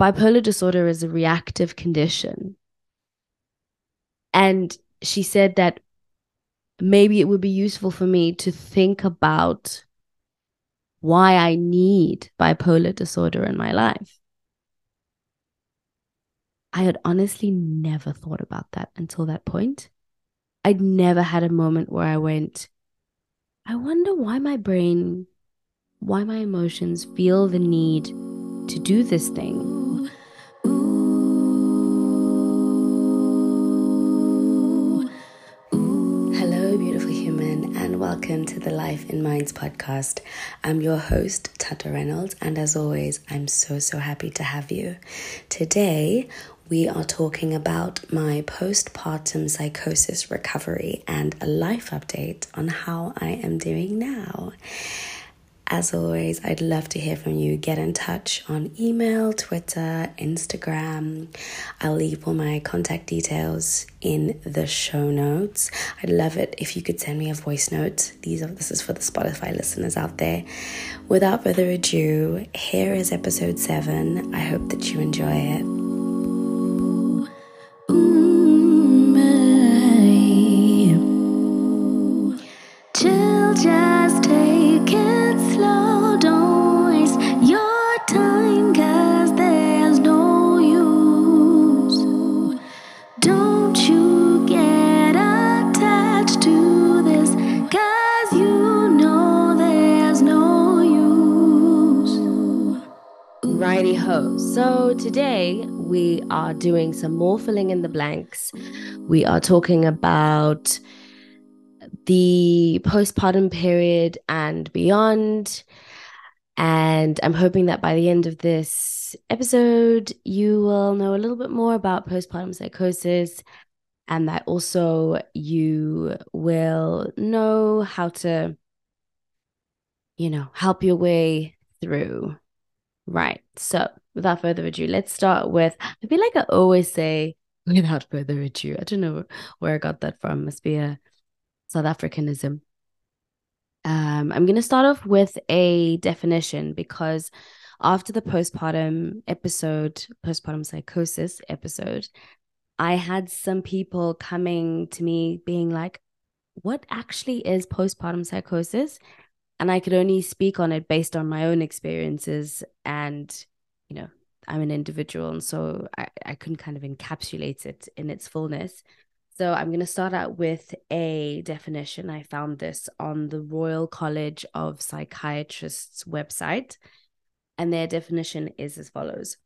bipolar disorder is a reactive condition. And she said that maybe it would be useful for me to think about why I need bipolar disorder in my life. I had honestly never thought about that until that point. I'd never had a moment where I went, I wonder why my brain, why my emotions feel the need to do this thing welcome to the Life in Minds podcast. I'm your host, Thato Reynolds, and as always, I'm so, so happy to have you. Today, we are talking about my postpartum psychosis recovery and a life update on how I am doing now. As always, I'd love to hear from you. Get in touch on email, Twitter, Instagram. I'll leave all my contact details in the show notes. I'd love it if you could send me a voice note. These are this is for the Spotify listeners out there. Without further ado, here is episode 7. I hope that you enjoy it. So, today we are doing some more filling in the blanks. We are talking about the postpartum period and beyond. And I'm hoping that by the end of this episode, you will know a little bit more about postpartum psychosis and that also you will know how to, you know, help your way through. Right. So, without further ado, let's start with I feel like I always say without further ado. I don't know where I got that from. Must be a South Africanism. Um, I'm gonna start off with a definition because after the postpartum episode, postpartum psychosis episode, I had some people coming to me being like, what actually is postpartum psychosis? And I could only speak on it based on my own experiences and you know, I'm an individual. And so I, I couldn't kind of encapsulate it in its fullness. So I'm going to start out with a definition. I found this on the Royal College of Psychiatrists website. And their definition is as follows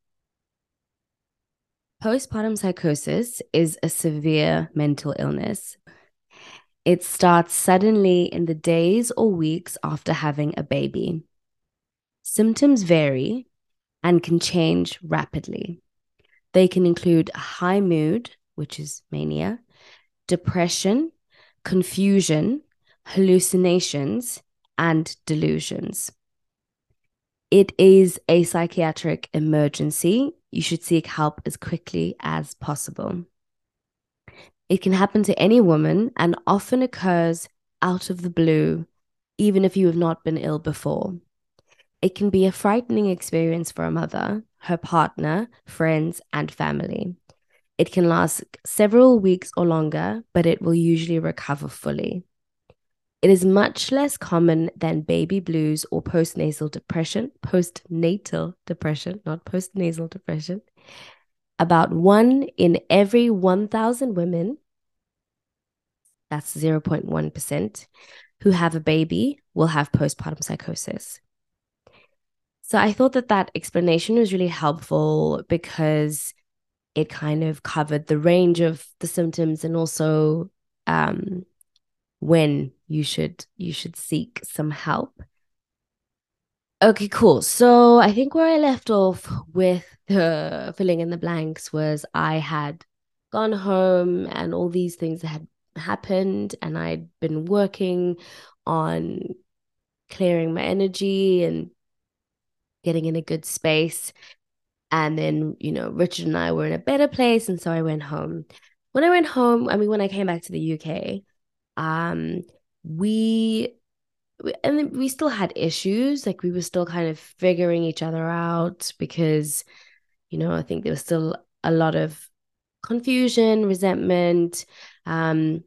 Postpartum psychosis is a severe mental illness. It starts suddenly in the days or weeks after having a baby. Symptoms vary and can change rapidly. They can include high mood, which is mania, depression, confusion, hallucinations, and delusions. It is a psychiatric emergency. You should seek help as quickly as possible. It can happen to any woman and often occurs out of the blue, even if you have not been ill before. It can be a frightening experience for a mother, her partner, friends, and family. It can last several weeks or longer, but it will usually recover fully. It is much less common than baby blues or postnasal depression, postnatal depression, not postnasal depression. About one in every 1,000 women, that's 0.1%, who have a baby will have postpartum psychosis. So I thought that that explanation was really helpful because it kind of covered the range of the symptoms and also um, when you should you should seek some help. Okay, cool. So I think where I left off with the filling in the blanks was I had gone home and all these things had happened and I'd been working on clearing my energy and getting in a good space. And then, you know, Richard and I were in a better place. And so I went home. When I went home, I mean, when I came back to the UK, um, we and we still had issues like we were still kind of figuring each other out because You know, I think there was still a lot of confusion, resentment, um,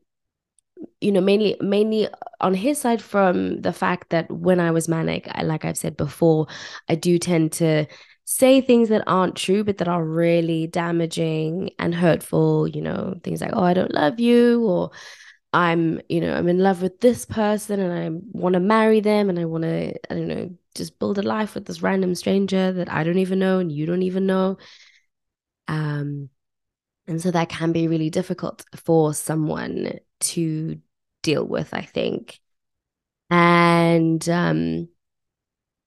you know, mainly mainly on his side from the fact that when I was manic, I, like I've said before, I do tend to say things that aren't true, but that are really damaging and hurtful. You know, things like, "Oh, I don't love you," or "I'm, you know, I'm in love with this person and I want to marry them and I want to, I don't know, just build a life with this random stranger that I don't even know and you don't even know." Um, and so that can be really difficult for someone to deal with, I think. And um,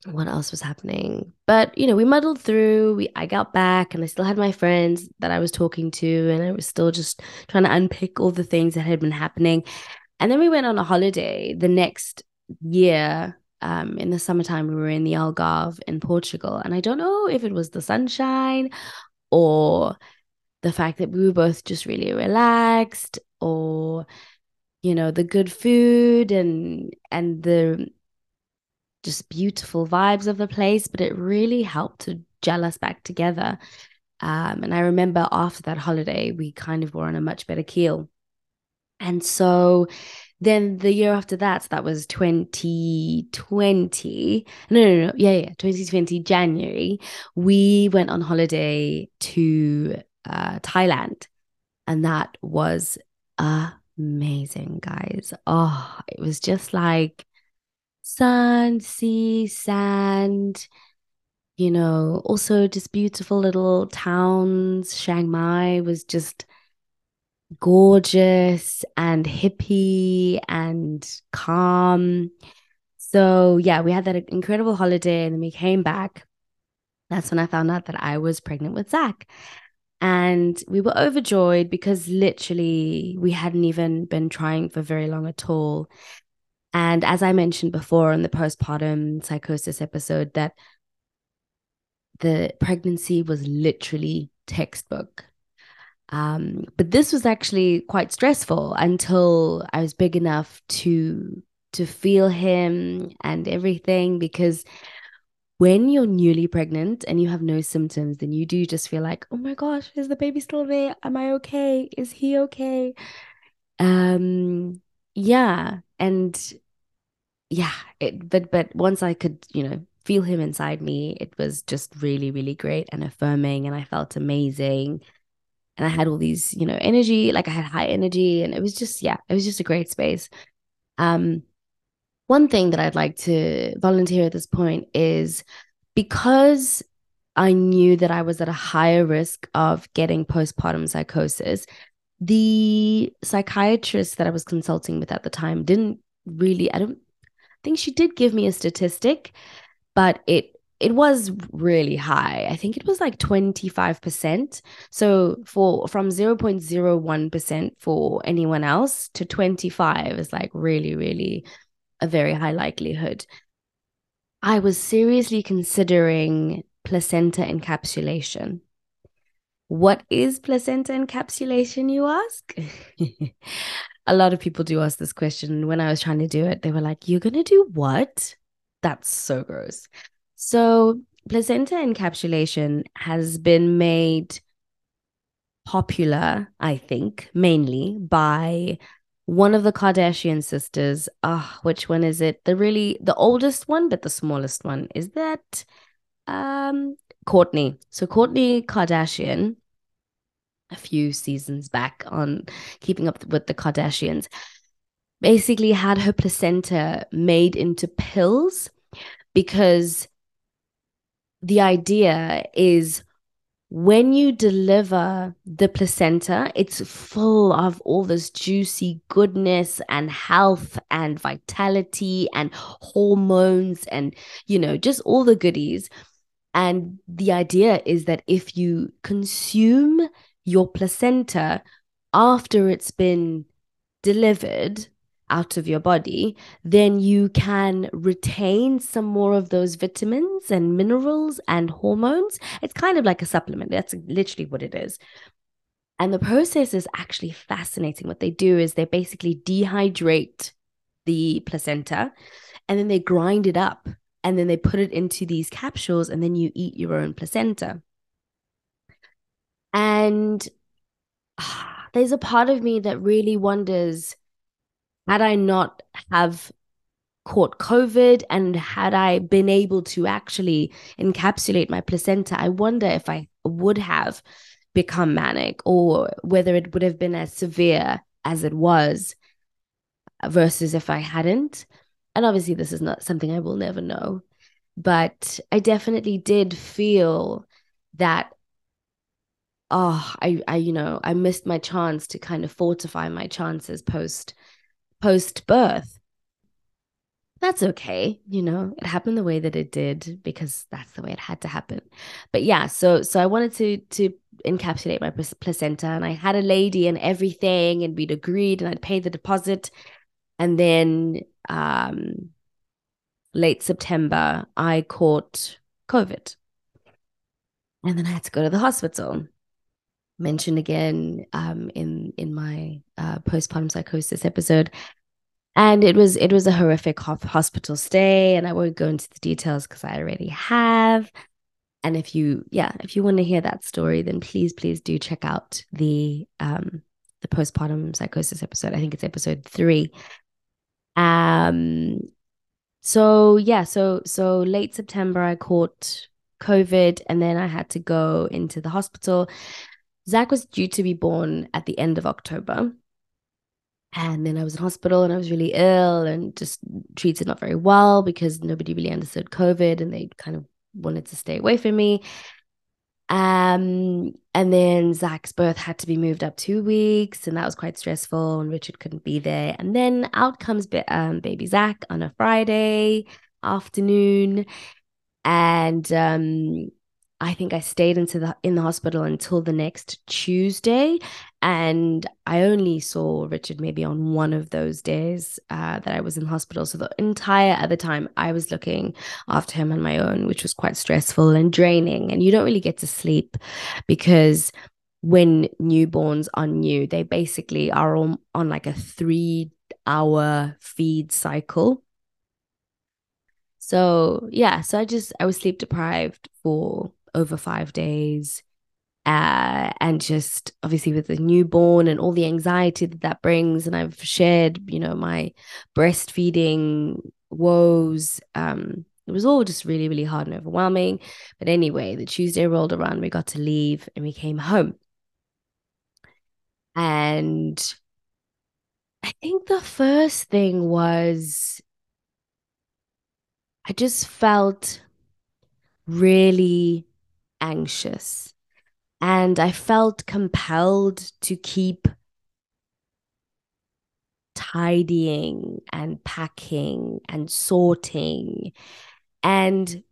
what else was happening? But you know, we muddled through. We I got back and I still had my friends that I was talking to, and I was still just trying to unpick all the things that had been happening. And then we went on a holiday the next year. Um, in the summertime, we were in the Algarve in Portugal, and I don't know if it was the sunshine or the fact that we were both just really relaxed or you know the good food and and the just beautiful vibes of the place but it really helped to gel us back together um, and i remember after that holiday we kind of were on a much better keel and so then the year after that, so that was 2020. No, no, no. Yeah, yeah. 2020, January. We went on holiday to uh, Thailand. And that was amazing, guys. Oh, it was just like sun, sea, sand, you know, also just beautiful little towns. Chiang Mai was just gorgeous and hippie and calm. So, yeah, we had that incredible holiday and then we came back. That's when I found out that I was pregnant with Zach. And we were overjoyed because literally we hadn't even been trying for very long at all. And as I mentioned before in the postpartum psychosis episode, that the pregnancy was literally textbook. Um, but this was actually quite stressful until I was big enough to to feel him and everything because when you're newly pregnant and you have no symptoms, then you do just feel like, oh my gosh, is the baby still there? Am I okay? Is he okay? Um, yeah. And yeah, it but but once I could, you know, feel him inside me, it was just really, really great and affirming, and I felt amazing. And I had all these, you know, energy, like I had high energy, and it was just, yeah, it was just a great space. Um, one thing that I'd like to volunteer at this point is because I knew that I was at a higher risk of getting postpartum psychosis, the psychiatrist that I was consulting with at the time didn't really, I don't think she did give me a statistic, but it it was really high. I think it was like 25%. So for from 0.01% for anyone else to 25 is like really, really a very high likelihood. I was seriously considering placenta encapsulation. What is placenta encapsulation, you ask? a lot of people do ask this question. When I was trying to do it, they were like, You're going to do what? That's so gross. So, placenta encapsulation has been made popular, I think, mainly by one of the Kardashian sisters. Ah, uh, which one is it? The really the oldest one, but the smallest one. Is that um Kourtney? So Kourtney Kardashian, a few seasons back on Keeping Up with the Kardashians, basically had her placenta made into pills because the idea is when you deliver the placenta, it's full of all this juicy goodness and health and vitality and hormones and, you know, just all the goodies. And the idea is that if you consume your placenta after it's been delivered, out of your body, then you can retain some more of those vitamins and minerals and hormones. It's kind of like a supplement. That's literally what it is. And the process is actually fascinating. What they do is they basically dehydrate the placenta and then they grind it up and then they put it into these capsules and then you eat your own placenta. And there's a part of me that really wonders had I not have caught COVID and had I been able to actually encapsulate my placenta, I wonder if I would have become manic or whether it would have been as severe as it was versus if I hadn't. And obviously, this is not something I will never know. But I definitely did feel that oh I I you know I missed my chance to kind of fortify my chances post post birth that's okay you know it happened the way that it did because that's the way it had to happen. But yeah so so i wanted to to encapsulate my placenta and i had a lady and everything and we'd agreed and i'd paid the deposit. And then um late september i caught covid. And then i had to go to the hospital mentioned again um in in my uh postpartum psychosis episode. And it was it was a horrific hospital stay and i won't go into the details because i already have. And if you yeah if you want to hear that story then please please do check out the um the postpartum psychosis episode. I think it's episode three. Um so yeah so so late september i caught covid and then i had to go into the hospital zach was due to be born at the end of october and then I was in hospital and I was really ill and just treated not very well because nobody really understood COVID and they kind of wanted to stay away from me. Um, and then Zach's birth had to be moved up two weeks, and that was quite stressful. And Richard couldn't be there. And then out comes um, baby Zach on a Friday afternoon, and um, I think I stayed into the in the hospital until the next Tuesday, and I only saw Richard maybe on one of those days uh, that I was in hospital. So the entire other time I was looking after him on my own, which was quite stressful and draining. And you don't really get to sleep because when newborns are new, they basically are on, on like a three hour feed cycle. So yeah, so I just I was sleep deprived for over five days. Uh, and just obviously with the newborn and all the anxiety that that brings. And I've shared, you know, my breastfeeding woes. Um, it was all just really, really hard and overwhelming. But anyway, the Tuesday rolled around, we got to leave and we came home. And I think the first thing was I just felt really anxious. And I felt compelled to keep tidying and packing and sorting. And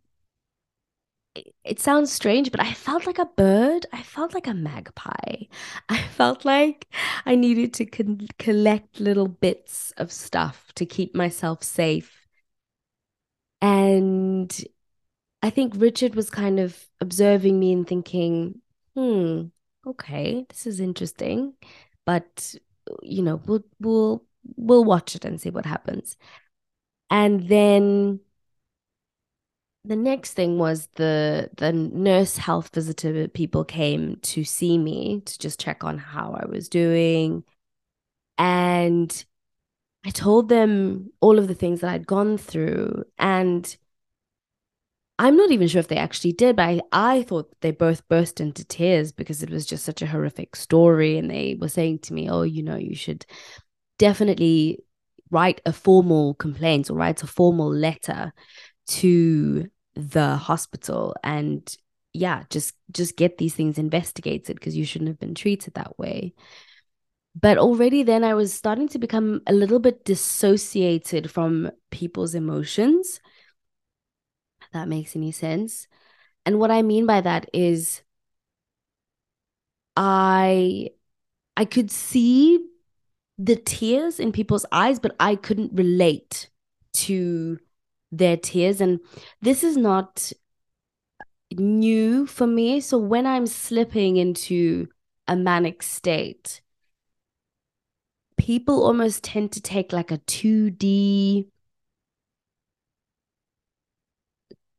it sounds strange, but I felt like a bird. I felt like a magpie. I felt like I needed to con- collect little bits of stuff to keep myself safe. And I think Richard was kind of observing me and thinking, hmm, okay, this is interesting. But you know, we'll we'll we'll watch it and see what happens. And then the next thing was the the nurse health visitor people came to see me to just check on how I was doing. And I told them all of the things that I'd gone through and I'm not even sure if they actually did, but I, I thought they both burst into tears because it was just such a horrific story. And they were saying to me, oh, you know, you should definitely write a formal complaint or write a formal letter to the hospital and yeah just just get these things investigated because you shouldn't have been treated that way but already then i was starting to become a little bit dissociated from people's emotions that makes any sense. And what I mean by that is I I could see the tears in people's eyes, but I couldn't relate to their tears. And this is not new for me. So when I'm slipping into a manic state, people almost tend to take like a 2D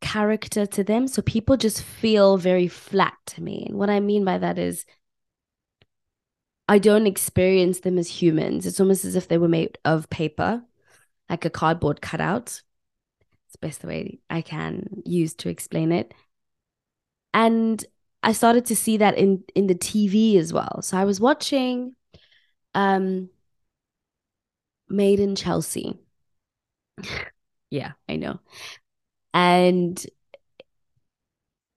character to them. So people just feel very flat to me. And what I mean by that is I don't experience them as humans. It's almost as if they were made of paper, like a cardboard cutout. It's the best way I can use to explain it. And I started to see that in in the TV as well. So I was watching um Made in Chelsea. yeah, I know. And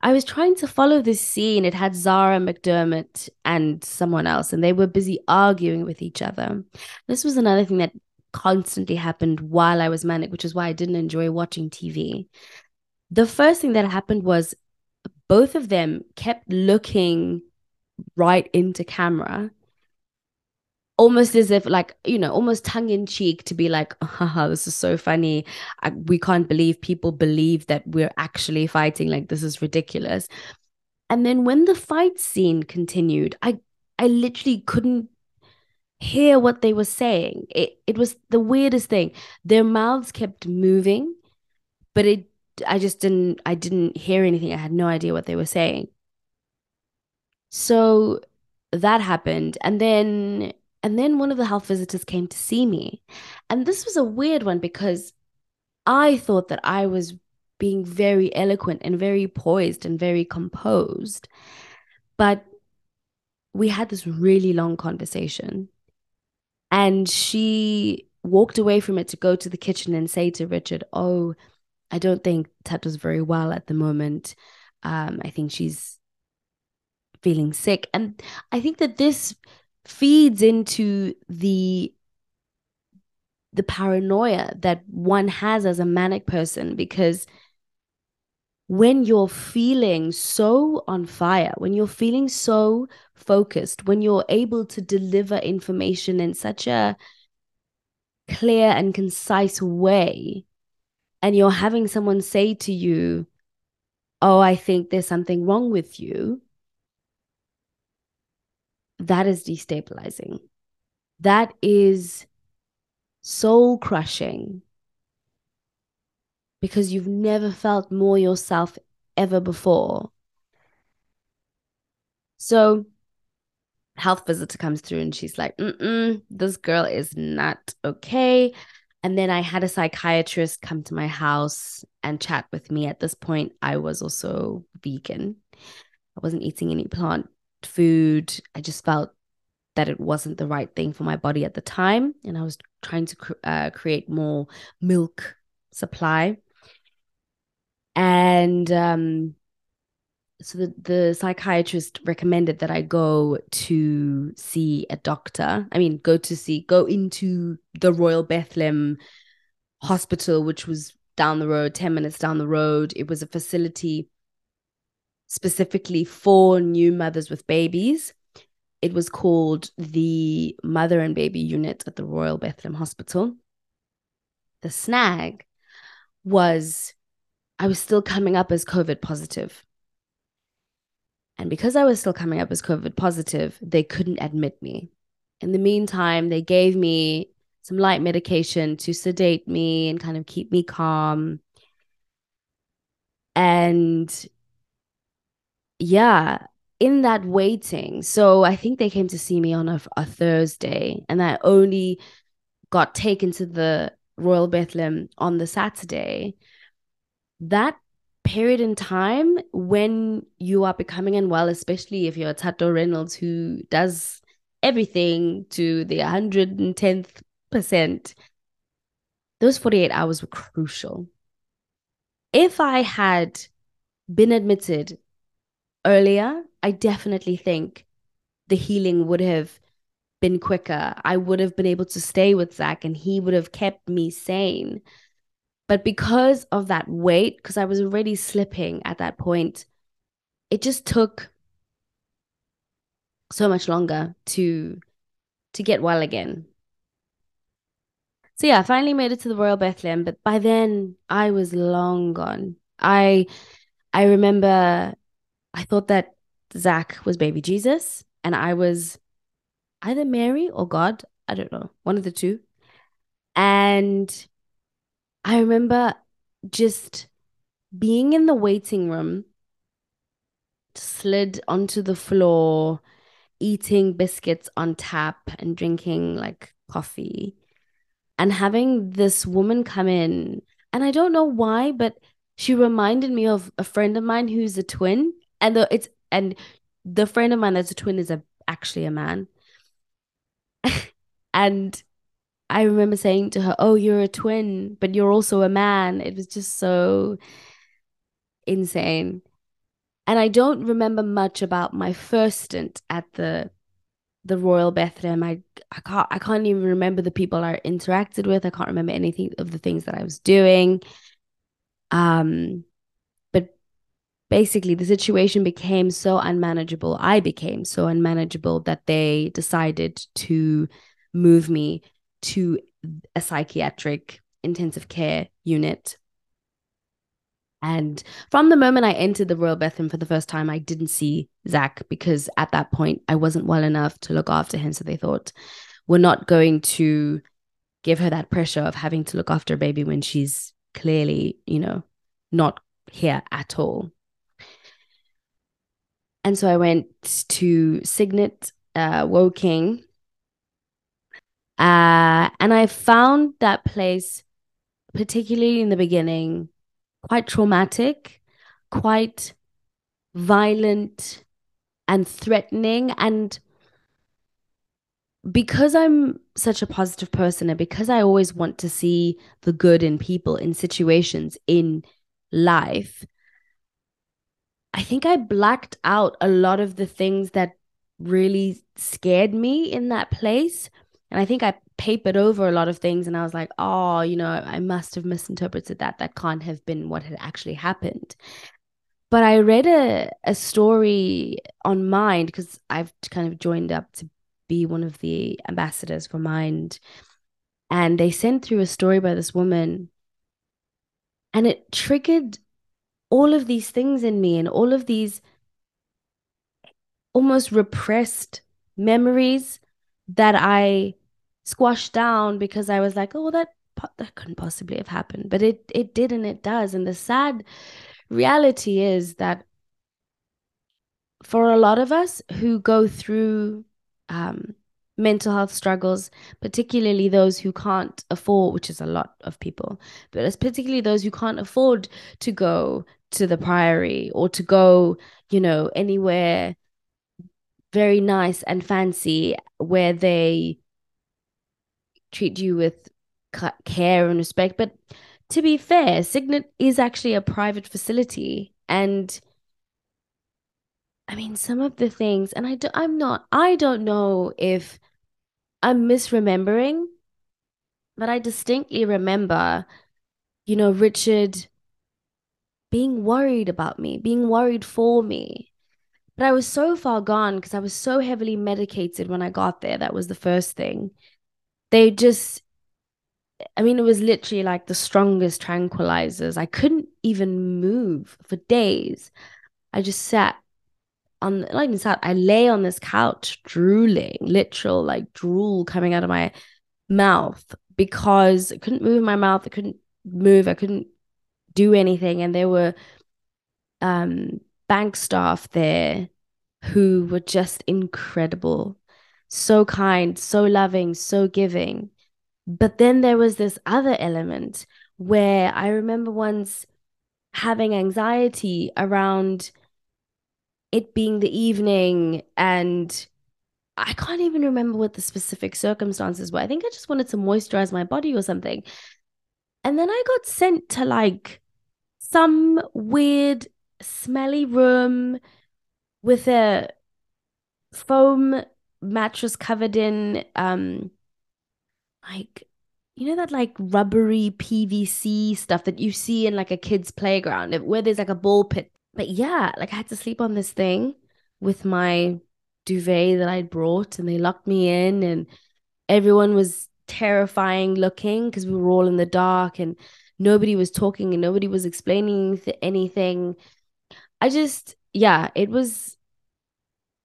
I was trying to follow this scene. It had Zara McDermott and someone else, and they were busy arguing with each other. This was another thing that constantly happened while I was manic, which is why I didn't enjoy watching TV. The first thing that happened was both of them kept looking right into camera almost as if like you know almost tongue in cheek to be like haha this is so funny. I, we can't believe people believe that we're actually fighting like this is ridiculous. And then when the fight scene continued i i literally couldn't hear what they were saying. It it was the weirdest thing. Their mouths kept moving but it i just didn't i didn't hear anything. I had no idea what they were saying. So that happened. And then and then one of the health visitors came to see me. And this was a weird one because I thought that I was being very eloquent and very poised and very composed. But we had this really long conversation. And she walked away from it to go to the kitchen and say to Richard, Oh, I don't think Thato's very well at the moment. Um, I think she's feeling sick. And I think that this feeds into the the paranoia that one has as a manic person because when you're feeling so on fire, when you're feeling so focused, when you're able to deliver information in such a clear and concise way, and you're having someone say to you, Oh, I think there's something wrong with you, that is destabilizing. That is soul crushing because you've never felt more yourself ever before. So, health visitor comes through and she's like, Mm-mm, this girl is not okay. And then I had a psychiatrist come to my house and chat with me. At this point, I was also vegan. I wasn't eating any plant food. I just felt that it wasn't the right thing for my body at the time. And I was trying to uh, create more milk supply. And um, so the, the psychiatrist recommended that I go to see a doctor. I mean, go to see, go into the Royal Bethlehem Hospital, which was down the road, 10 minutes down the road. It was a facility specifically for new mothers with babies. It was called the Mother and Baby Unit at the Royal Bethlehem Hospital. The snag was I was still coming up as COVID positive. And because I was still coming up as COVID positive, they couldn't admit me. In the meantime, they gave me some light medication to sedate me and kind of keep me calm. And yeah, in that waiting, so I think they came to see me on a, a Thursday, and I only got taken to the Royal Bethlehem on the Saturday. That period in time when you are becoming unwell, especially if you're a Thato Reynolds who does everything to the 110th percent, those 48 hours were crucial. If I had been admitted earlier, I definitely think the healing would have been quicker. I would have been able to stay with Zach and he would have kept me sane. But because of that weight, because I was already slipping at that point, it just took so much longer to to get well again. So yeah, I finally made it to the Royal Bethlehem, but by then I was long gone. I I remember I thought that Zach was baby Jesus and I was either Mary or God. I don't know, one of the two. And I remember just being in the waiting room, slid onto the floor, eating biscuits on tap and drinking like coffee and having this woman come in and I don't know why but she reminded me of a friend of mine who's a twin and the, it's and the friend of mine that's a twin is a actually a man and I remember saying to her, "Oh, you're a twin, but you're also a man." It was just so insane. And I don't remember much about my first stint at the the Royal Bethlehem. I I can't I can't even remember the people I interacted with. I can't remember anything of the things that I was doing. Um basically the situation became so unmanageable. I became so unmanageable that they decided to move me to a psychiatric intensive care unit and from the moment I entered the Royal Bethlehem for the first time, I didn't see Zach because at that point I wasn't well enough to look after him. So they thought, we're not going to give her that pressure of having to look after a baby when she's clearly, you know, not here at all. And so I went to Cygnet uh, Woking. Uh, and I found that place, particularly in the beginning, quite traumatic, quite violent and threatening. And because I'm such a positive person and because I always want to see the good in people, in situations, in life, I think I blacked out a lot of the things that really scared me in that place. And I think I papered over a lot of things and I was like, oh, you know, I must have misinterpreted that. That can't have been what had actually happened. But I read a, a story on Mind because I've kind of joined up to be one of the ambassadors for Mind. And they sent through a story by this woman. And it triggered all of these things in me and all of these almost repressed memories that I squashed down because I was like, oh, that that couldn't possibly have happened, but it it did and it does. And the sad reality is that for a lot of us who go through um, mental health struggles, particularly those who can't afford, which is a lot of people, but it's particularly those who can't afford to go to the priory or to go, you know, anywhere very nice and fancy where they treat you with care and respect. But to be fair, Cygnet is actually a private facility. And I mean, some of the things, and I do, I'm not, I don't know if I'm misremembering, but I distinctly remember, you know, Richard being worried about me, being worried for me. But I was so far gone because I was so heavily medicated when I got there. That was the first thing they just I mean, it was literally like the strongest tranquilizers. I couldn't even move for days. I just sat on, not even sat, I lay on this couch drooling, literal like drool coming out of my mouth because I couldn't move my mouth. I couldn't move. I couldn't do anything. And there were um, bank staff there who were just incredible so kind, so loving, so giving. But then there was this other element where I remember once having anxiety around it being the evening and I can't even remember what the specific circumstances were. I think I just wanted to moisturize my body or something. And then I got sent to like some weird smelly room with a foam mattress covered in um like you know that like rubbery PVC stuff that you see in like a kid's playground where there's like a ball pit. But yeah, like I had to sleep on this thing with my duvet that I'd brought and they locked me in and everyone was terrifying looking because we were all in the dark and nobody was talking and nobody was explaining anything. I just yeah, it was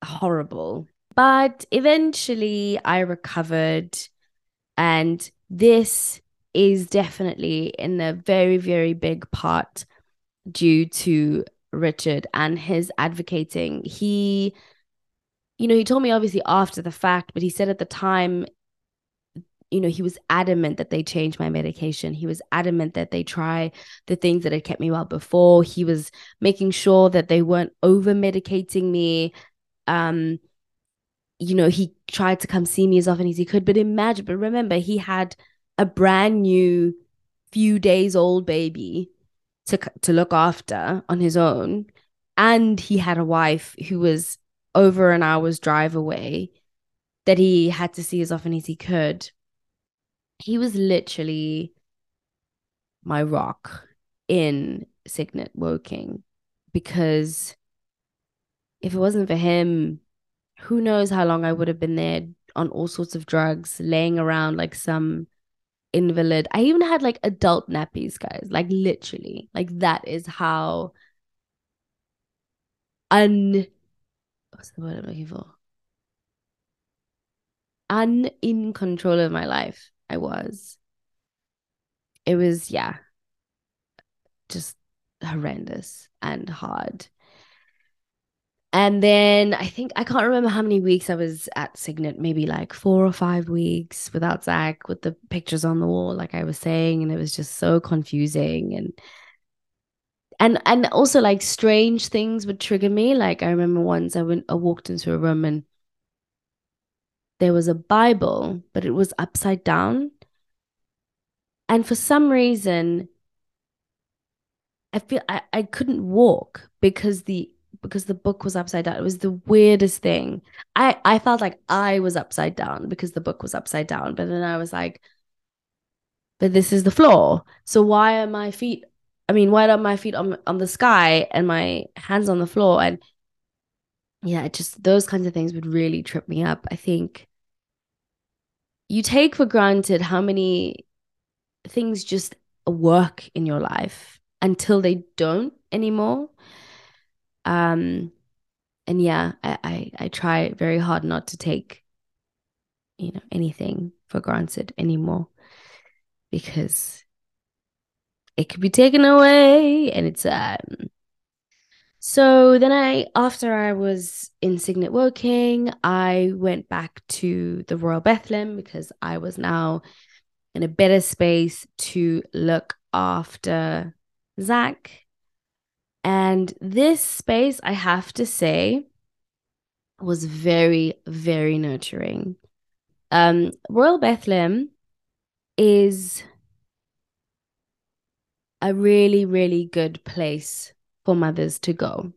horrible. But eventually I recovered. And this is definitely in a very, very big part due to Richard and his advocating. He you know, he told me obviously after the fact, but he said at the time, you know, he was adamant that they change my medication. He was adamant that they try the things that had kept me well before. He was making sure that they weren't over medicating me. Um, you know, he tried to come see me as often as he could. But imagine, but remember, he had a brand new, few days old baby to to look after on his own, and he had a wife who was over an hour's drive away that he had to see as often as he could. He was literally my rock in Cygnet Woking because if it wasn't for him, who knows how long I would have been there on all sorts of drugs, laying around like some invalid. I even had like adult nappies, guys. Like literally. Like that is how un what's the word I'm looking for? Un in control of my life I was. It was, yeah, just horrendous and hard. And then I think I can't remember how many weeks I was at Cygnet, maybe like four or five weeks without Zach, with the pictures on the wall, like I was saying, and it was just so confusing and and and also like strange things would trigger me. Like I remember once I went I walked into a room and there was a Bible, but it was upside down. And for some reason, I feel I, I couldn't walk because the because the book was upside down. It was the weirdest thing. I I felt like I was upside down because the book was upside down, but then I was like, but this is the floor. So why are my feet? I mean, why are my feet on on the sky and my hands on the floor? And yeah, just those kinds of things would really trip me up. I think you take for granted how many things just work in your life until they don't anymore. Um, and yeah, I, I, I try very hard not to take, you know, anything for granted anymore because it could be taken away and it's um so then I after I was in Cygnet Woking, I went back to the Royal Bethlehem because I was now in a better space to look after Zach and this space, I have to say, was very, very nurturing. Um, Royal Bethlehem is a really, really good place for mothers to go.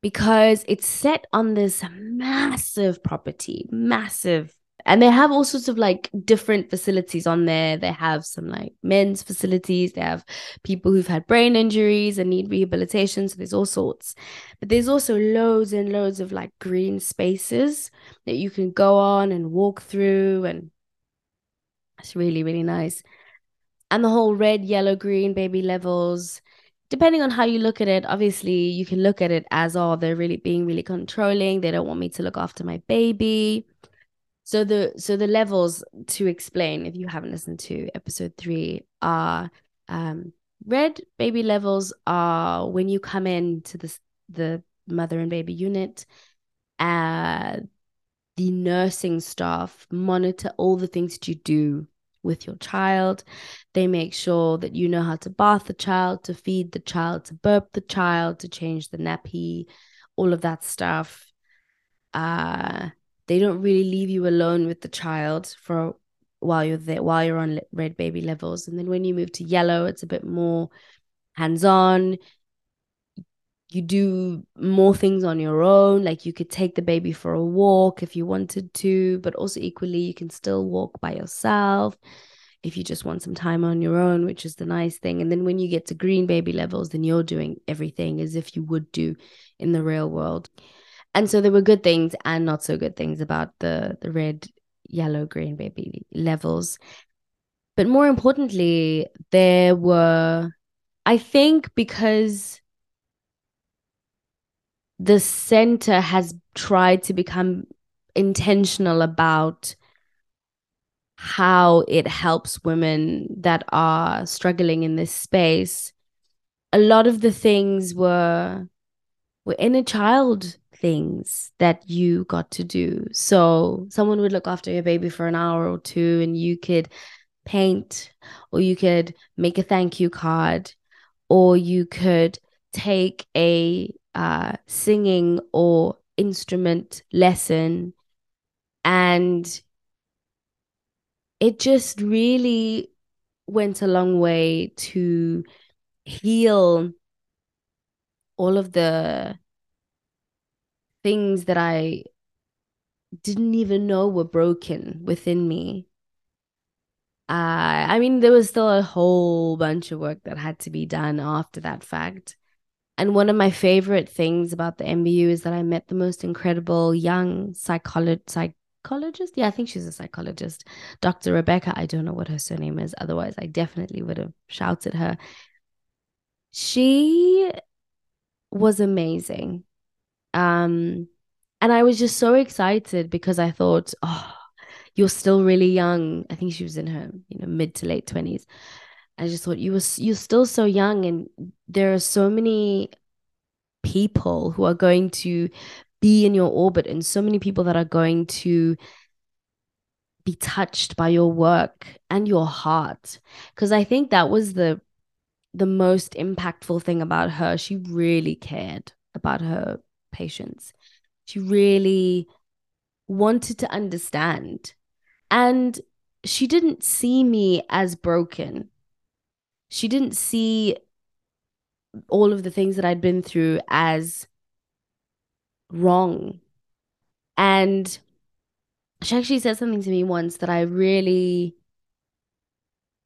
Because it's set on this massive property, massive and they have all sorts of like different facilities on there. They have some like men's facilities. They have people who've had brain injuries and need rehabilitation. So there's all sorts. But there's also loads and loads of like green spaces that you can go on and walk through and it's really really nice. And the whole red yellow green baby levels depending on how you look at it obviously you can look at it as oh they're really being really controlling they don't want me to look after my baby so the so the levels to explain, if you haven't listened to episode three, are um, red baby levels are when you come in to the the mother and baby unit. Uh, the nursing staff monitor all the things that you do with your child. They make sure that you know how to bath the child, to feed the child, to burp the child, to change the nappy, all of that stuff. Uh, they don't really leave you alone with the child for while you're there while you're on red baby levels and then when you move to yellow it's a bit more hands on you do more things on your own like you could take the baby for a walk if you wanted to but also equally you can still walk by yourself if you just want some time on your own which is the nice thing. And then when you get to green baby levels then you're doing everything as if you would do in the real world. And so there were good things and not so good things about the the red yellow green baby levels. But more importantly there were i think because the center has tried to become intentional about how it helps women that are struggling in this space a lot of the things were were inner child things that you got to do. So someone would look after your baby for an hour or two and you could paint or you could make a thank you card or you could take a uh, singing or instrument lesson and it just really went a long way to heal all of the things that I didn't even know were broken within me. Uh, I mean, there was still a whole bunch of work that had to be done after that fact. And one of my favorite things about the MBU is that I met the most incredible young psycholo- psychologist. Yeah, I think she's a psychologist, Dr. Rebecca. I don't know what her surname is. Otherwise, I definitely would have shouted her. She was amazing. Um, and I was just so excited because I thought, oh, you're still really young. I think she was in her, you know, mid to late 20s. I just thought you were you're still so young and there are so many people who are going to be in your orbit and so many people that are going to be touched by your work and your heart because I think that was the the most impactful thing about her. She really cared about her patients. She really wanted to understand. And she didn't see me as broken. She didn't see all of the things that I'd been through as wrong. And she actually said something to me once that I really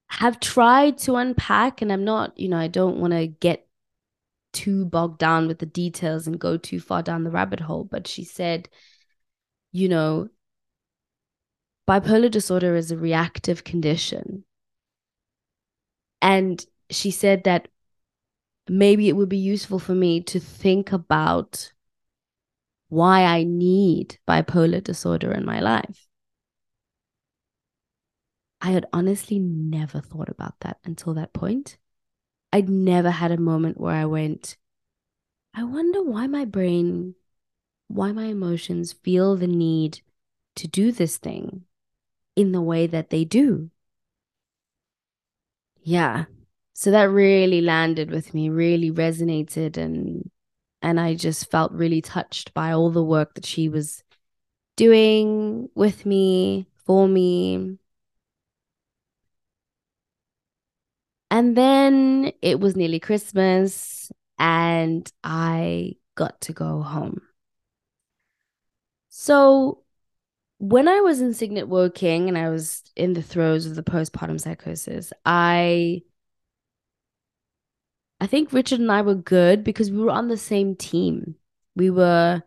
have tried to unpack and I'm not, you know, I don't want to get too bogged down with the details and go too far down the rabbit hole, but she said, you know, bipolar disorder is a reactive condition. And she said that maybe it would be useful for me to think about why I need bipolar disorder in my life. I had honestly never thought about that until that point. I'd never had a moment where I went, I wonder why my brain, why my emotions feel the need to do this thing in the way that they do. Yeah. So that really landed with me, really resonated and and I just felt really touched by all the work that she was doing with me, for me, And then it was nearly Christmas and I got to go home. So when I was in Cygnet Woking and I was in the throes of the postpartum psychosis, I I think Richard and I were good because we were on the same team. We were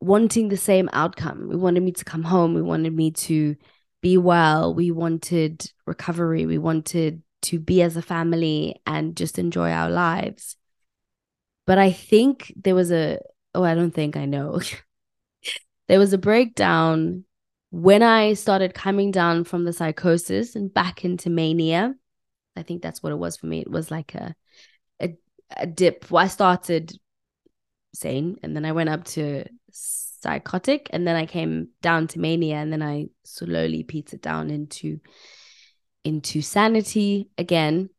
wanting the same outcome. We wanted me to come home. We wanted me to be well. We wanted recovery. We wanted to be as a family and just enjoy our lives. But I think there was a, oh, I don't think I know. there was a breakdown when I started coming down from the psychosis and back into mania. I think that's what it was for me. It was like a, a, a dip. Well, I started sane and then I went up to psychotic and then I came down to mania and then I slowly petered down into into sanity again.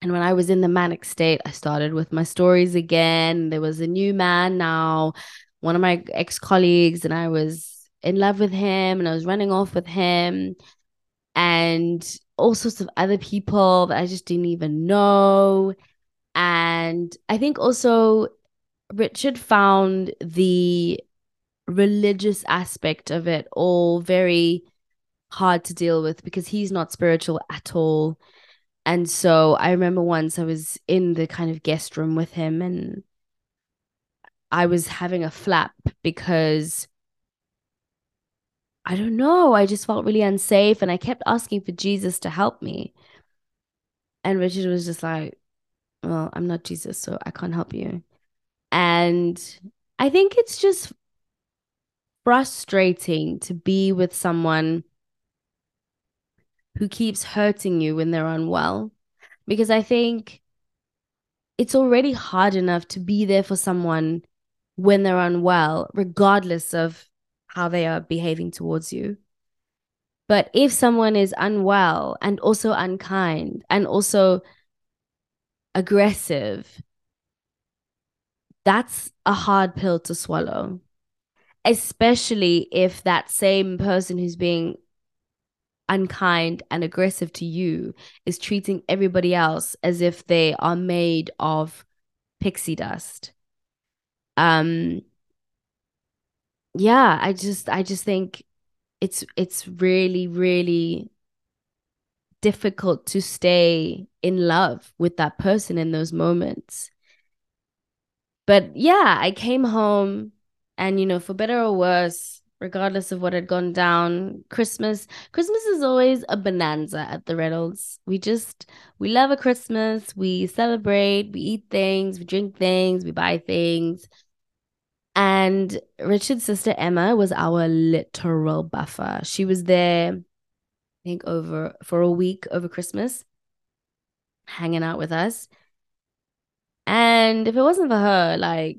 And when I was in the manic state, I started with my stories again. There was a new man now, one of my ex colleagues, and I was in love with him and I was running off with him and all sorts of other people that I just didn't even know. And I think also Richard found the religious aspect of it all very hard to deal with because he's not spiritual at all. And so I remember once I was in the kind of guest room with him and I was having a flap because I don't know, I just felt really unsafe and I kept asking for Jesus to help me. And Richard was just like, Well, I'm not Jesus, so I can't help you. And I think it's just frustrating to be with someone who keeps hurting you when they're unwell. Because I think it's already hard enough to be there for someone when they're unwell, regardless of how they are behaving towards you. But if someone is unwell and also unkind and also aggressive, that's a hard pill to swallow, especially if that same person who's being unkind and aggressive to you is treating everybody else as if they are made of pixie dust. Um yeah, I just I just think it's it's really really difficult to stay in love with that person in those moments. But yeah, I came home and you know, for better or worse, regardless of what had gone down, Christmas Christmas is always a bonanza at the Reynolds. We just we love a Christmas, we celebrate, we eat things, we drink things, we buy things. And Richard's sister Emma was our literal buffer. She was there, I think, over for a week over Christmas, hanging out with us. And if it wasn't for her, like,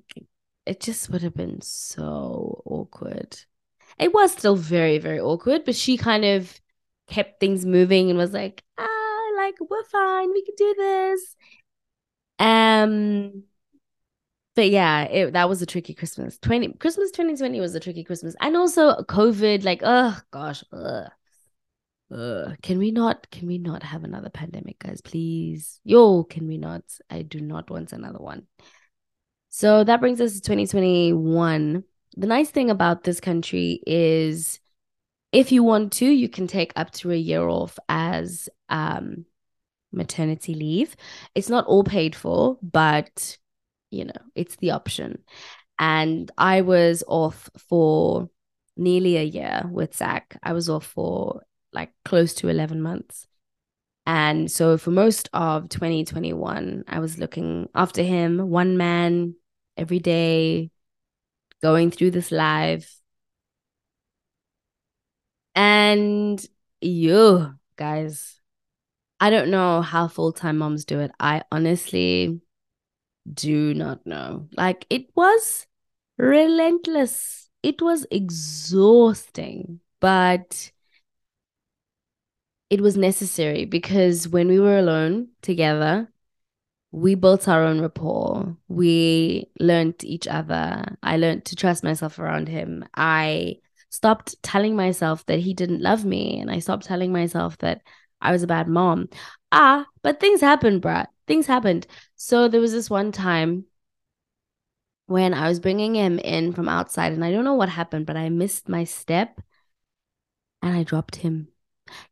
it just would have been so awkward. It was still very, very awkward, but she kind of kept things moving and was like, ah, like, we're fine, we can do this. Um, but yeah, it, that was a tricky Christmas. 20 Christmas 2020 was a tricky Christmas. And also COVID, like, oh gosh. Ugh. Can we not can we not have another pandemic, guys? Please. Yo, can we not? I do not want another one. So that brings us to 2021. The nice thing about this country is if you want to, you can take up to a year off as um maternity leave. It's not all paid for, but you know, it's the option. And I was off for nearly a year with Zach. I was off for like close to 11 months. And so for most of 2021, I was looking after him, one man every day, going through this life. And you guys, I don't know how full time moms do it. I honestly do not know. Like it was relentless. It was exhausting, but it was necessary because when we were alone together, we built our own rapport. We learned each other. I learned to trust myself around him. I stopped telling myself that he didn't love me and I stopped telling myself that I was a bad mom. Ah, but things happen, bruh things happened. So there was this one time when I was bringing him in from outside, and I don't know what happened, but I missed my step and I dropped him.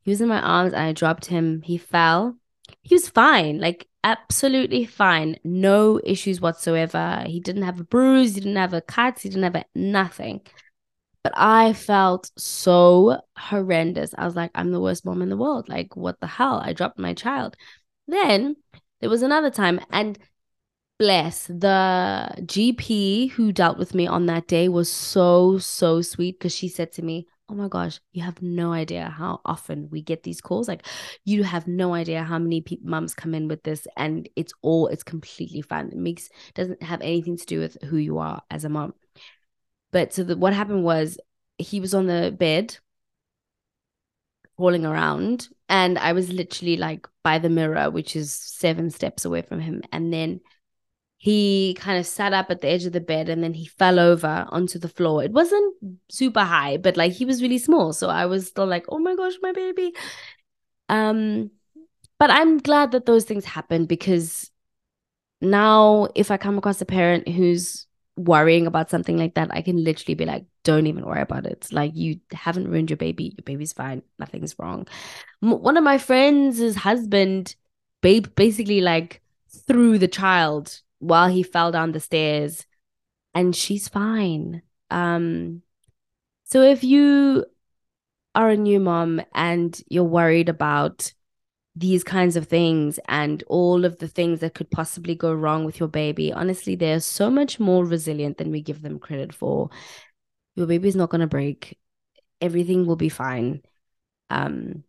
He was in my arms and I dropped him. He fell. He was fine, like absolutely fine. No issues whatsoever. He didn't have a bruise, he didn't have a cut, he didn't have a, nothing. But I felt so horrendous. I was like, I'm the worst mom in the world. Like, what the hell? I dropped my child. Then there was another time, and bless the GP who dealt with me on that day was so, so sweet because she said to me, Oh my gosh, you have no idea how often we get these calls. Like, you have no idea how many pe- mums come in with this, and it's all, it's completely fine. It makes, doesn't have anything to do with who you are as a mom. But so the, what happened was he was on the bed crawling around and I was literally like by the mirror, which is seven steps away from him. And then he kind of sat up at the edge of the bed and then he fell over onto the floor. It wasn't super high, but like he was really small. So I was still like, oh my gosh, my baby. Um, but I'm glad that those things happened because now if I come across a parent who's worrying about something like that, I can literally be like, don't even worry about it. Like, you haven't ruined your baby. Your baby's fine. Nothing's wrong. M- one of my friends' husband, babe, basically like threw the child while he fell down the stairs, and she's fine. Um, so if you are a new mom and you're worried about these kinds of things and all of the things that could possibly go wrong with your baby, honestly, they're so much more resilient than we give them credit for. Your baby's not going to break. Everything will be fine. Um,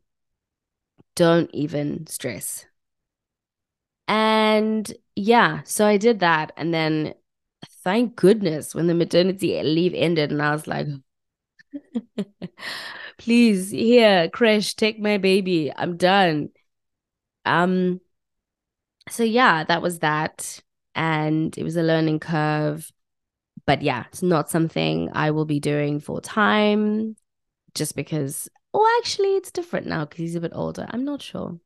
don't even stress. And yeah, so I did that. And then thank goodness when the maternity leave ended and I was like, please, here, crash, take my baby. I'm done. Um, so yeah, that was that. And it was a learning curve. But yeah, it's not something I will be doing full time just because, oh, actually, it's different now because he's a bit older. I'm not sure.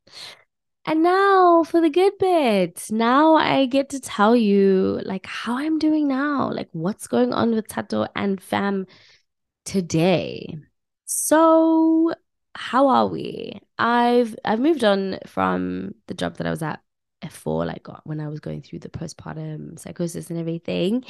And now for the good bit. Now I get to tell you like how I'm doing now, like what's going on with Thato and fam today. So, how are we? I've I've moved on from the job that I was at before, like when I was going through the postpartum psychosis and everything.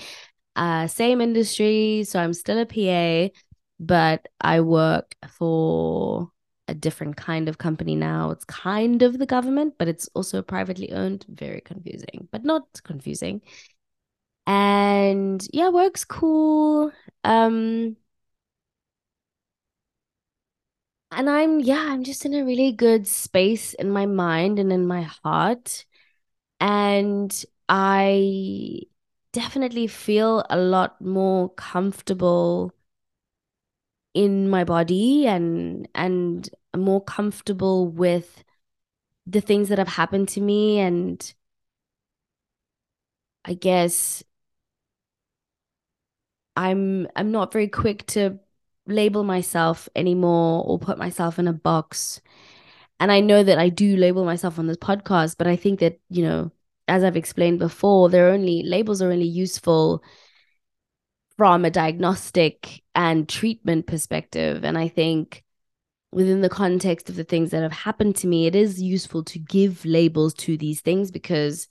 Uh, same industry, so I'm still a PA, but I work for a different kind of company now. It's kind of the government, but it's also privately owned. Very confusing, but not confusing. And yeah, work's cool. Um and I'm yeah, I'm just in a really good space in my mind and in my heart. And I definitely feel a lot more comfortable in my body and and more comfortable with the things that have happened to me and I guess I'm I'm not very quick to label myself anymore or put myself in a box. And I know that I do label myself on this podcast, but I think that, you know, as I've explained before, they're only labels are only useful from a diagnostic and treatment perspective. And I think within the context of the things that have happened to me, it is useful to give labels to these things because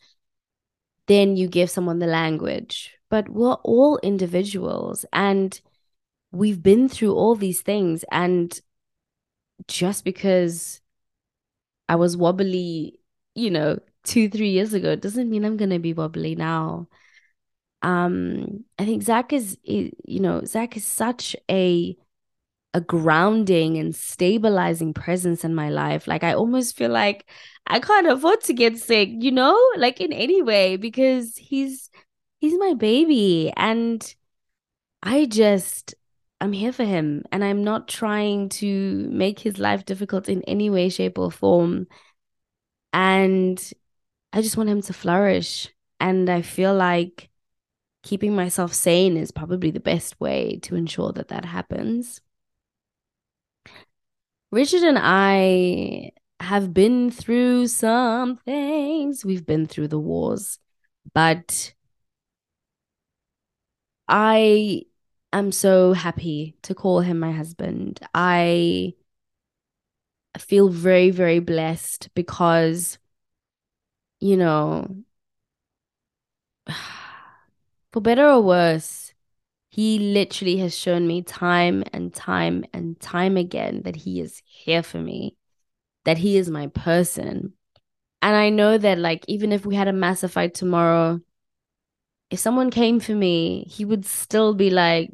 then you give someone the language. But we're all individuals and we've been through all these things. And just because I was wobbly, you know, two, three years ago, doesn't mean I'm to be wobbly now. Um i think zach is you know zach is such a a grounding and stabilizing presence in my life. Like i almost feel like i can't afford to get sick you know like in any way because he's he's my baby. And i just i'm here for him and i'm not trying to make his life difficult in any way shape or form. And i just want him to flourish and i feel like keeping myself sane is probably the best way to ensure that that happens. Richard and I have been through some things. We've been through the wars, but I am so happy to call him my husband. I feel very, very blessed because, you know, for better or worse, he literally has shown me time and time and time again that he is here for me, that he is my person. And I know that, like, even if we had a massive fight tomorrow, if someone came for me, he would still be like,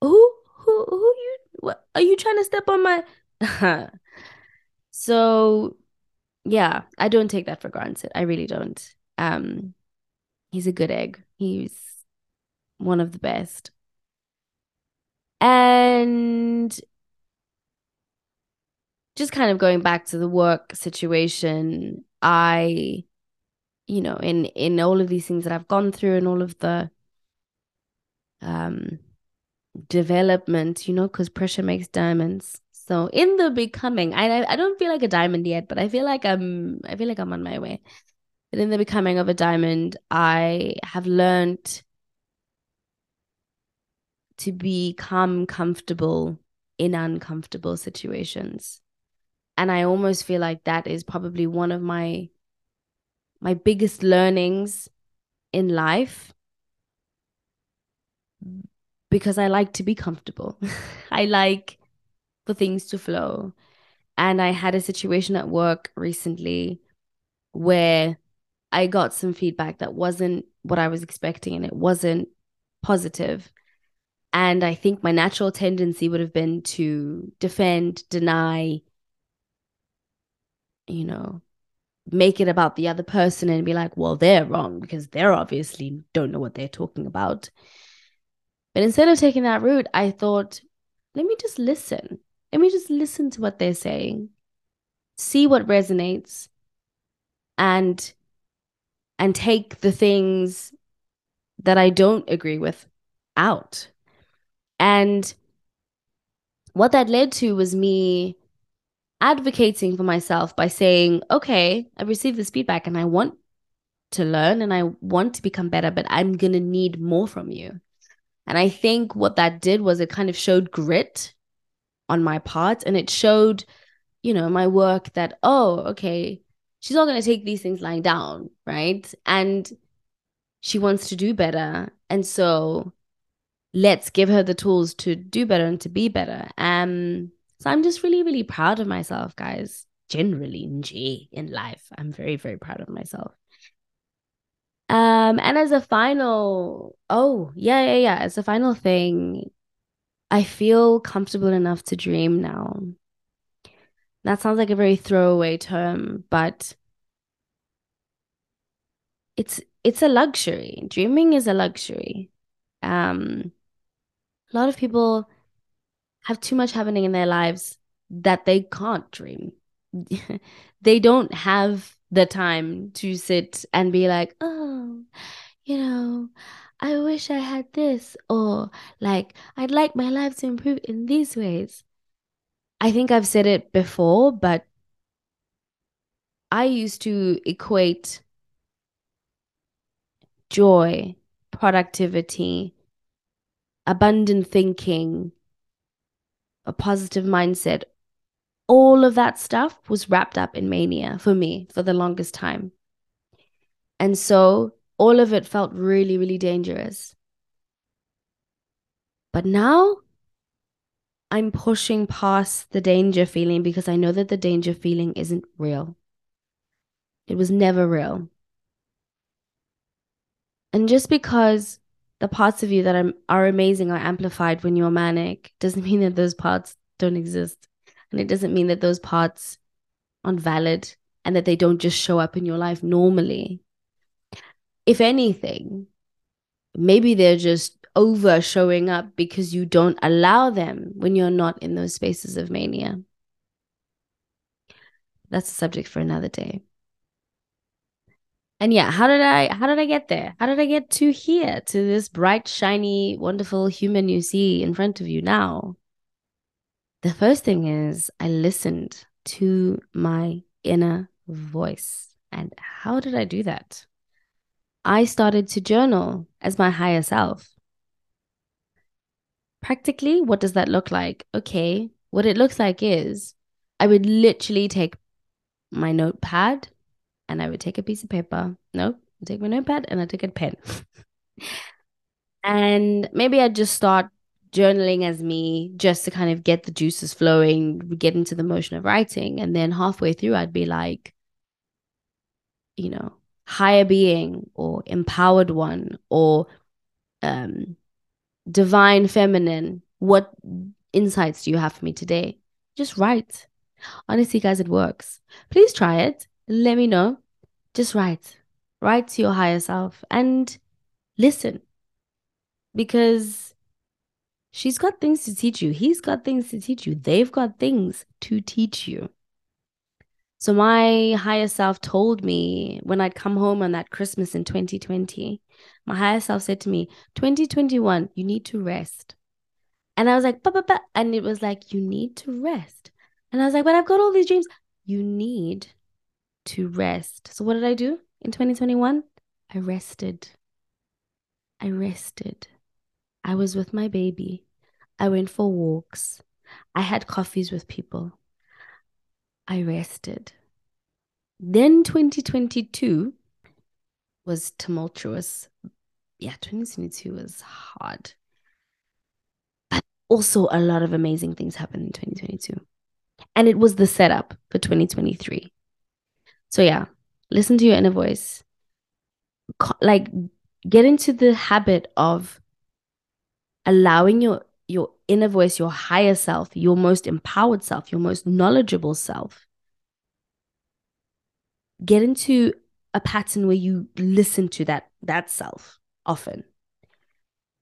"Who, who, who you? What are you trying to step on my?" so, yeah, I don't take that for granted. I really don't. Um, He's a good egg. He's one of the best. And just kind of going back to the work situation, I, you know, in in all of these things that I've gone through and all of the um development, you know, because pressure makes diamonds. So in the becoming, I I don't feel like a diamond yet, but I feel like I'm I feel like I'm on my way. But in the becoming of a diamond, I have learned to become comfortable in uncomfortable situations. And I almost feel like that is probably one of my my biggest learnings in life because I like to be comfortable. I like for things to flow. And I had a situation at work recently where I got some feedback that wasn't what I was expecting and it wasn't positive. And I think my natural tendency would have been to defend, deny, you know, make it about the other person and be like, well, they're wrong because they're obviously don't know what they're talking about. But instead of taking that route, I thought, let me just listen. Let me just listen to what they're saying, see what resonates, and and take the things that I don't agree with out. And what that led to was me advocating for myself by saying, okay, I received this feedback and I want to learn and I want to become better, but I'm going to need more from you. And I think what that did was it kind of showed grit on my part and it showed, you know, my work that, oh, okay, she's not going to take these things lying down, right? And she wants to do better. And so let's give her the tools to do better and to be better. Um, so I'm just really, really proud of myself, guys. Generally, in life, I'm very, very proud of myself. Um, and as a final, oh, yeah, yeah, yeah. As a final thing, I feel comfortable enough to dream now. That sounds like a very throwaway term, but it's it's a luxury. Dreaming is a luxury. Um, a lot of people have too much happening in their lives that they can't dream. they don't have the time to sit and be like, oh, you know, I wish I had this, or like, I'd like my life to improve in these ways. I think I've said it before, but I used to equate joy, productivity, abundant thinking, a positive mindset, all of that stuff was wrapped up in mania for me for the longest time. And so all of it felt really, really dangerous. But now I'm pushing past the danger feeling because I know that the danger feeling isn't real. It was never real. And just because the parts of you that are, are amazing are amplified when you're manic doesn't mean that those parts don't exist. And it doesn't mean that those parts aren't valid and that they don't just show up in your life normally. If anything, maybe they're just over showing up because you don't allow them when you're not in those spaces of mania. That's a subject for another day. And yeah, how did I how did I get there? How did I get to here to this bright, shiny, wonderful human you see in front of you now? The first thing is I listened to my inner voice. And how did I do that? I started to journal as my higher self. Practically, what does that look like? Okay, what it looks like is I would literally take my notepad and I would take a piece of paper. Nope, I take my notepad and I take a pen. and maybe I'd just start journaling as me just to kind of get the juices flowing, get into the motion of writing. And then halfway through, I'd be like, you know, higher being or empowered one or um, divine feminine. What insights do you have for me today? Just write. Honestly, guys, it works. Please try it. Let me know. Just write. Write to your higher self and listen. Because She's got things to teach you. He's got things to teach you. They've got things to teach you. So my higher self told me when I'd come home on that Christmas in 2020, my higher self said to me, 2021, you need to rest. And I was like, bah, bah, bah. and it was like, you need to rest. And I was like, but I've got all these dreams. You need to rest. So what did I do in 2021? I rested. I rested. I was with my baby. I went for walks. I had coffees with people. I rested. Then 2022 was tumultuous. Yeah, 2022 was hard. But also, a lot of amazing things happened in 2022. And it was the setup for 2023. So, yeah, listen to your inner voice. Like, get into the habit of allowing your your inner voice, your higher self, your most empowered self, your most knowledgeable self get into a pattern where you listen to that that self often.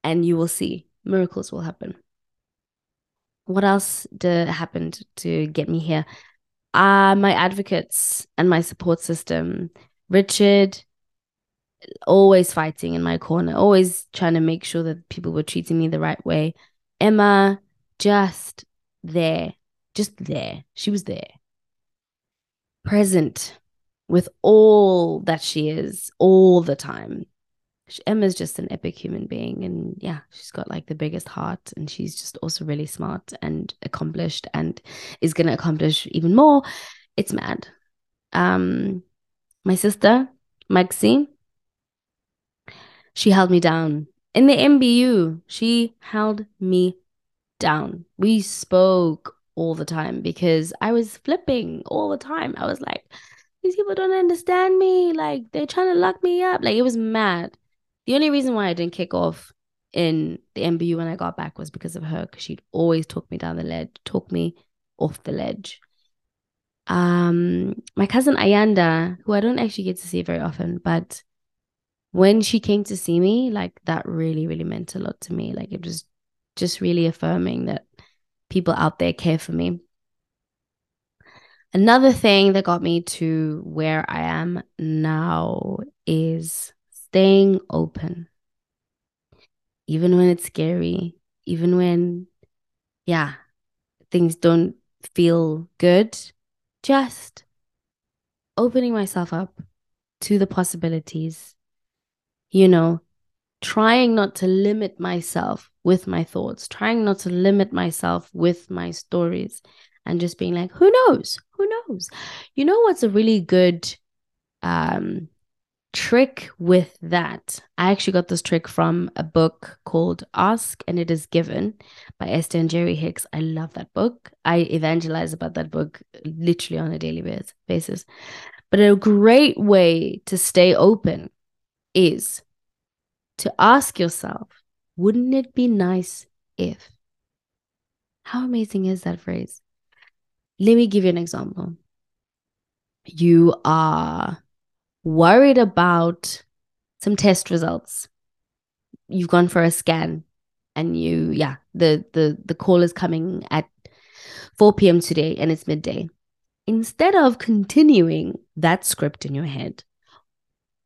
And you will see miracles will happen. What else happened to get me here? Uh my advocates and my support system richard always fighting in my corner always trying to make sure that people were treating me the right way emma just there just there she was there present with all that she is all the time. Emma's just an epic human being. And yeah, she's got like the biggest heart. And she's just also really smart and accomplished and is going to accomplish even more. It's mad. Um, my sister, Maxine, she held me down. In the MBU, she held me down. We spoke all the time because I was flipping all the time. I was like, these people don't understand me. Like they're trying to lock me up. Like it was mad. The only reason why I didn't kick off in the MBU when I got back was because of her, because she'd always talk me down the ledge, talk me off the ledge. Um, my cousin Ayanda, who I don't actually get to see very often, but when she came to see me, like that really, really meant a lot to me. Like it was just really affirming that people out there care for me. Another thing that got me to where I am now is staying open. Even when it's scary, even when, yeah, things don't feel good, just opening myself up to the possibilities, you know, trying not to limit myself with my thoughts, trying not to limit myself with my stories, and just being like, who knows? Who knows? You know what's a really good um, trick with that? I actually got this trick from a book called Ask and It Is Given by Esther and Jerry Hicks. I love that book. I evangelize about that book literally on a daily basis. But a great way to stay open is to ask yourself, wouldn't it be nice if? How amazing is that phrase? Let me give you an example. You are worried about some test results. You've gone for a scan and you yeah, the the the call is coming at 4 p.m. today and it's midday. Instead of continuing that script in your head,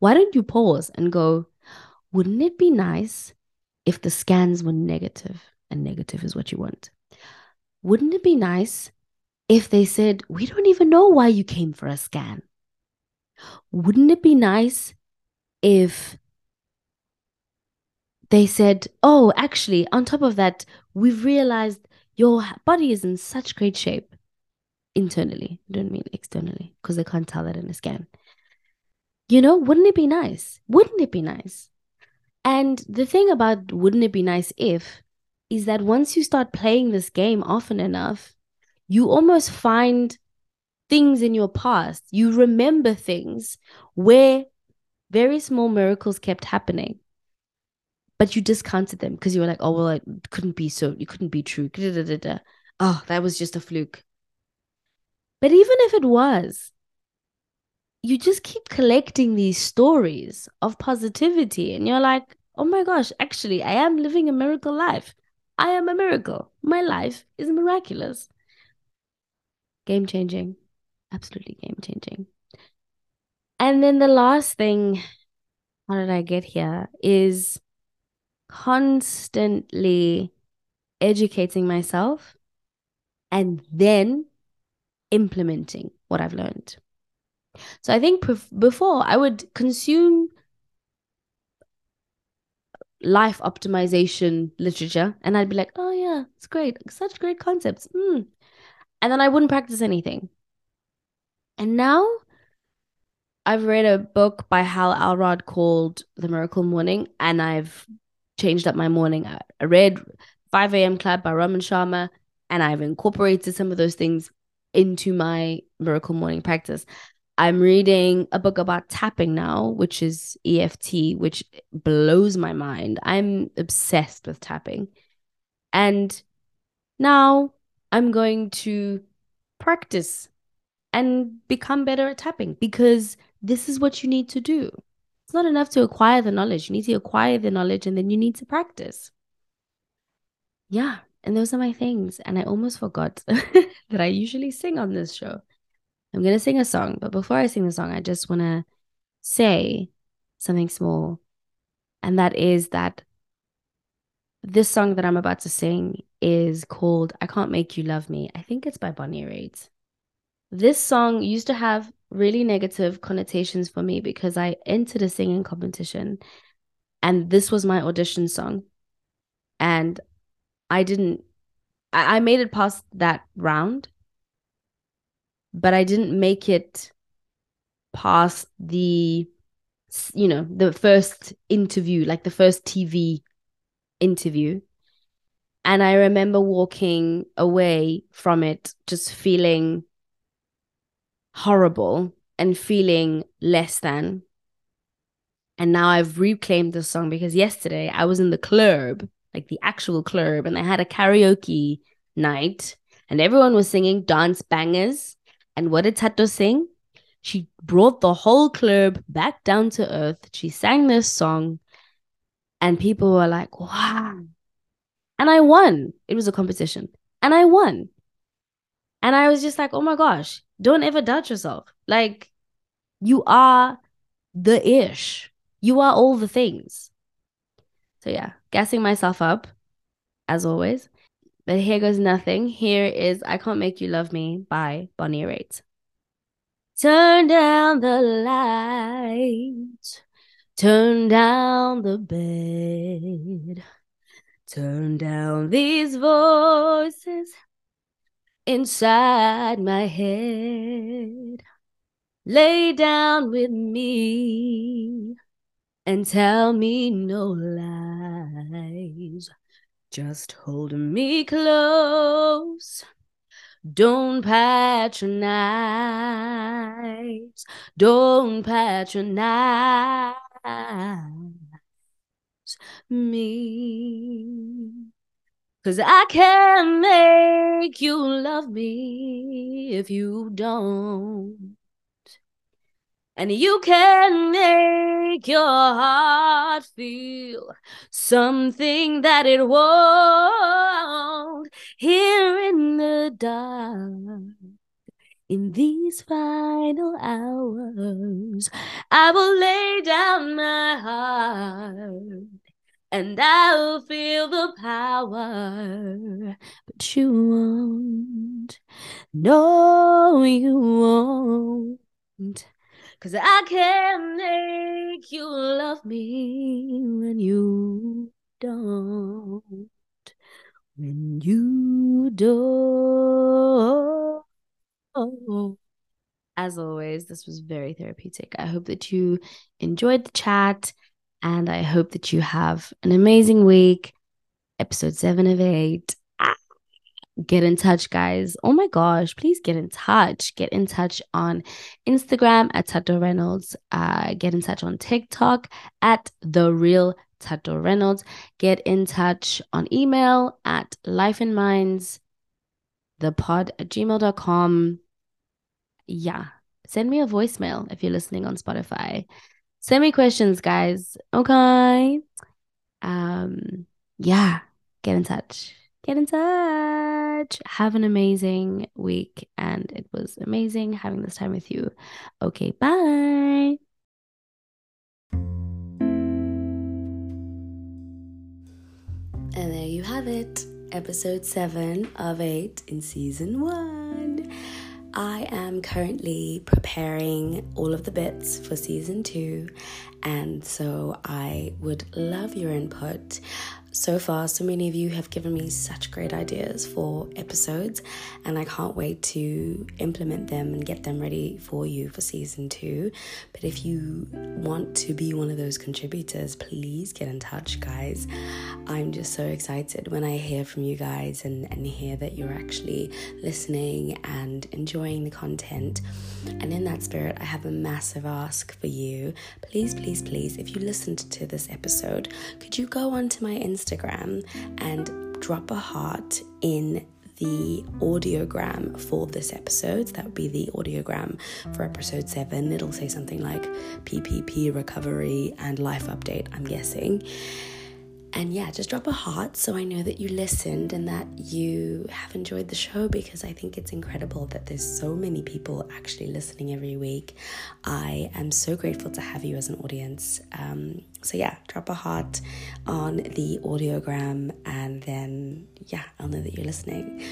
why don't you pause and go, wouldn't it be nice if the scans were negative and negative is what you want? Wouldn't it be nice if they said, We don't even know why you came for a scan? Wouldn't it be nice if they said, Oh, actually, on top of that, we've realized your body is in such great shape internally. I don't mean externally because they can't tell that in a scan. You know, wouldn't it be nice? Wouldn't it be nice? And the thing about wouldn't it be nice if is that once you start playing this game often enough, you almost find things in your past. You remember things where very small miracles kept happening, but you discounted them because you were like, oh, well, it couldn't be so, it couldn't be true. Oh, that was just a fluke. But even if it was, you just keep collecting these stories of positivity and you're like, oh my gosh, actually, I am living a miracle life. I am a miracle. My life is miraculous. Game changing. Absolutely game changing. And then the last thing, how did I get here, is constantly educating myself and then implementing what I've learned. So I think before I would consume life optimization literature and I'd be like, oh yeah, it's great. Such great concepts. Mm and then I wouldn't practice anything. And now I've read a book by Hal Elrod called The Miracle Morning, and I've changed up my morning. I read 5 a.m. Club by Robin Sharma, and I've incorporated some of those things into my miracle morning practice. I'm reading a book about tapping now, which is EFT, which blows my mind. I'm obsessed with tapping. And now I'm going to practice and become better at tapping because this is what you need to do. It's not enough to acquire the knowledge. You need to acquire the knowledge and then you need to practice. Yeah. And those are my things. And I almost forgot that I usually sing on this show. I'm going to sing a song. But before I sing the song, I just want to say something small. And that is that this song that I'm about to sing is called I Can't Make You Love Me. I think it's by Bonnie Raitt. This song used to have really negative connotations for me because I entered a singing competition and this was my audition song. And I didn't, I, made it past that round, but I didn't make it past the, you know, the first interview, like the first TV interview. And I remember walking away from it just feeling horrible and feeling less than. And now I've reclaimed the song because yesterday I was in the club, like the actual club, and they had a karaoke night and everyone was singing dance bangers. And what did Thato sing? She brought the whole club back down to earth. She sang this song, and people were like, wow. And I won. It was a competition, and I won. And I was just like, oh my gosh, don't ever doubt yourself. Like, you are the ish. You are all the things. So, yeah, gassing myself up as always. But here goes nothing. Here is I Can't Make You Love Me by Bonnie Raitt. Turn down the lights, turn down the bed, turn down these voices inside my head. Lay down with me and tell me no lies. Just hold me close. Don't patronize. Don't patronize me. Cause I can't make you love me if you don't. And you can make your heart feel something that it won't here in the dark. In these final hours, I will lay down my heart and I'll feel the power. But you won't. No, you won't. Cause I can make you love me when you don't. When you don't. As always, this was very therapeutic. I hope that you enjoyed the chat and I hope that you have an amazing week. Episode 7 of 8 get in touch, guys. Oh my gosh, please get in touch. Get in touch on Instagram at Thato Reynolds. Uh, get in touch on TikTok at The Real Thato Reynolds. Get in touch on email at life and minds, the pod at gmail.com. Yeah. Send me a voicemail if you're listening on Spotify. Send me questions, guys. Okay. Um, yeah, get in touch. Get in touch. Have an amazing week. And it was amazing having this time with you. Okay, bye. And there you have it, episode seven of eight in season one. I am currently preparing all of the bits for season two, and so I would love your input so far, so many of you have given me such great ideas for episodes, and I can't wait to implement them and get them ready for you for season two. But if you want to be one of those contributors, please get in touch, guys. I'm just so excited when I hear from you guys and, and hear that you're actually listening and enjoying the content. And in that spirit, I have a massive ask for you. Please, please, please, if you listened to this episode, could you go onto my Instagram? Instagram and drop a heart in the audiogram for this episode. That would be the audiogram for episode seven. It'll say something like PPP recovery and life update, I'm guessing. And yeah, just drop a heart so I know that you listened and that you have enjoyed the show because I think it's incredible that there's so many people actually listening every week. I am so grateful to have you as an audience. Um, so yeah, drop a heart on the audiogram and then yeah, I'll know that you're listening.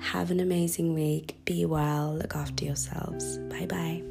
Have an amazing week. Be well. Look after yourselves. Bye bye.